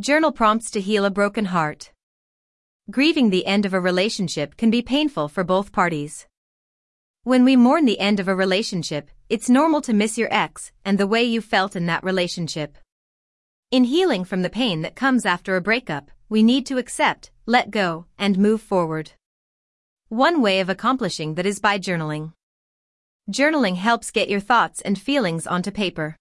Journal prompts to heal a broken heart. Grieving the end of a relationship can be painful for both parties. When we mourn the end of a relationship, it's normal to miss your ex and the way you felt in that relationship. In healing from the pain that comes after a breakup, we need to accept, let go, and move forward. One way of accomplishing that is by journaling. Journaling helps get your thoughts and feelings onto paper.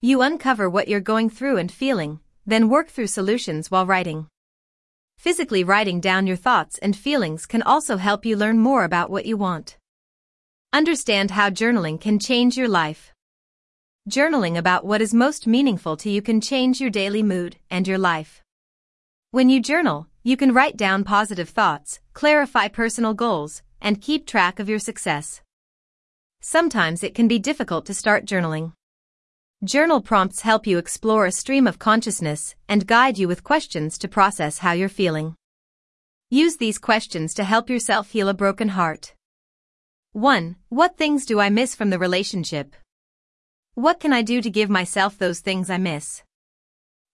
You uncover what you're going through and feeling, then work through solutions while writing. Physically writing down your thoughts and feelings can also help you learn more about what you want. Understand how journaling can change your life. Journaling about what is most meaningful to you can change your daily mood and your life. When you journal, you can write down positive thoughts, clarify personal goals, and keep track of your success. Sometimes it can be difficult to start journaling. Journal prompts help you explore a stream of consciousness and guide you with questions to process how you're feeling. Use these questions to help yourself heal a broken heart. 1. What things do I miss from the relationship? What can I do to give myself those things I miss?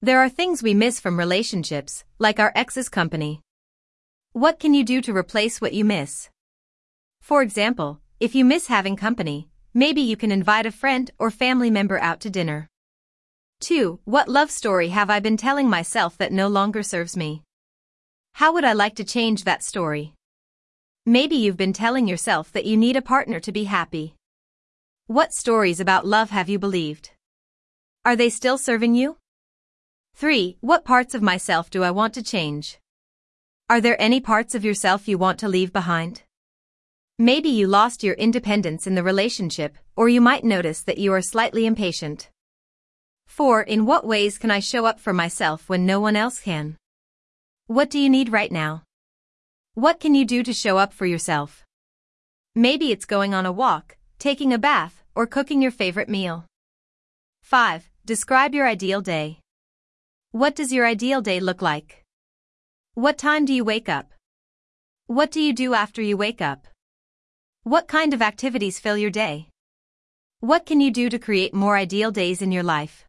There are things we miss from relationships, like our ex's company. What can you do to replace what you miss? For example, if you miss having company, Maybe you can invite a friend or family member out to dinner. 2. What love story have I been telling myself that no longer serves me? How would I like to change that story? Maybe you've been telling yourself that you need a partner to be happy. What stories about love have you believed? Are they still serving you? 3. What parts of myself do I want to change? Are there any parts of yourself you want to leave behind? Maybe you lost your independence in the relationship, or you might notice that you are slightly impatient. 4. In what ways can I show up for myself when no one else can? What do you need right now? What can you do to show up for yourself? Maybe it's going on a walk, taking a bath, or cooking your favorite meal. 5. Describe your ideal day. What does your ideal day look like? What time do you wake up? What do you do after you wake up? What kind of activities fill your day? What can you do to create more ideal days in your life?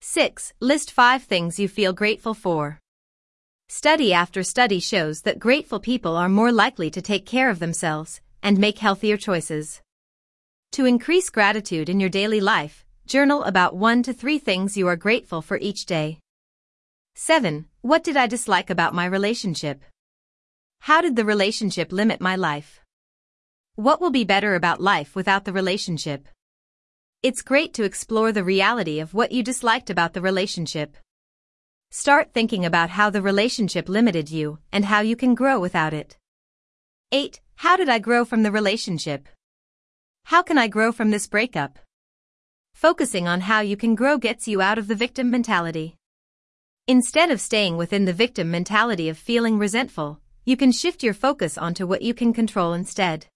6. List 5 things you feel grateful for. Study after study shows that grateful people are more likely to take care of themselves and make healthier choices. To increase gratitude in your daily life, journal about 1 to 3 things you are grateful for each day. 7. What did I dislike about my relationship? How did the relationship limit my life? What will be better about life without the relationship? It's great to explore the reality of what you disliked about the relationship. Start thinking about how the relationship limited you and how you can grow without it. 8. How did I grow from the relationship? How can I grow from this breakup? Focusing on how you can grow gets you out of the victim mentality. Instead of staying within the victim mentality of feeling resentful, you can shift your focus onto what you can control instead.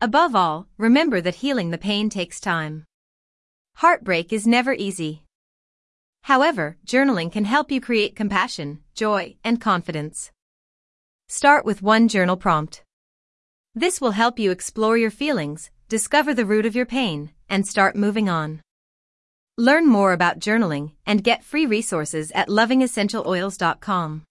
Above all, remember that healing the pain takes time. Heartbreak is never easy. However, journaling can help you create compassion, joy, and confidence. Start with one journal prompt. This will help you explore your feelings, discover the root of your pain, and start moving on. Learn more about journaling and get free resources at lovingessentialoils.com.